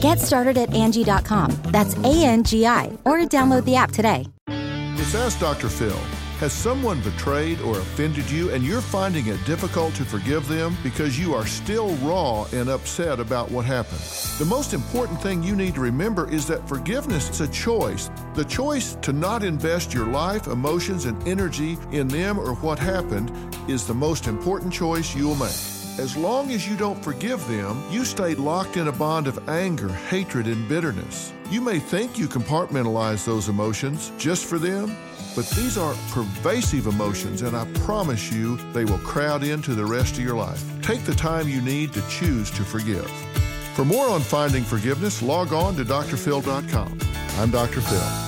Get started at Angi.com. That's A N G I, or download the app today. It's Ask Dr. Phil. Has someone betrayed or offended you and you're finding it difficult to forgive them because you are still raw and upset about what happened? The most important thing you need to remember is that forgiveness is a choice. The choice to not invest your life, emotions, and energy in them or what happened is the most important choice you'll make. As long as you don't forgive them, you stay locked in a bond of anger, hatred, and bitterness. You may think you compartmentalize those emotions just for them, but these are pervasive emotions, and I promise you they will crowd into the rest of your life. Take the time you need to choose to forgive. For more on finding forgiveness, log on to drphil.com. I'm Dr. Phil.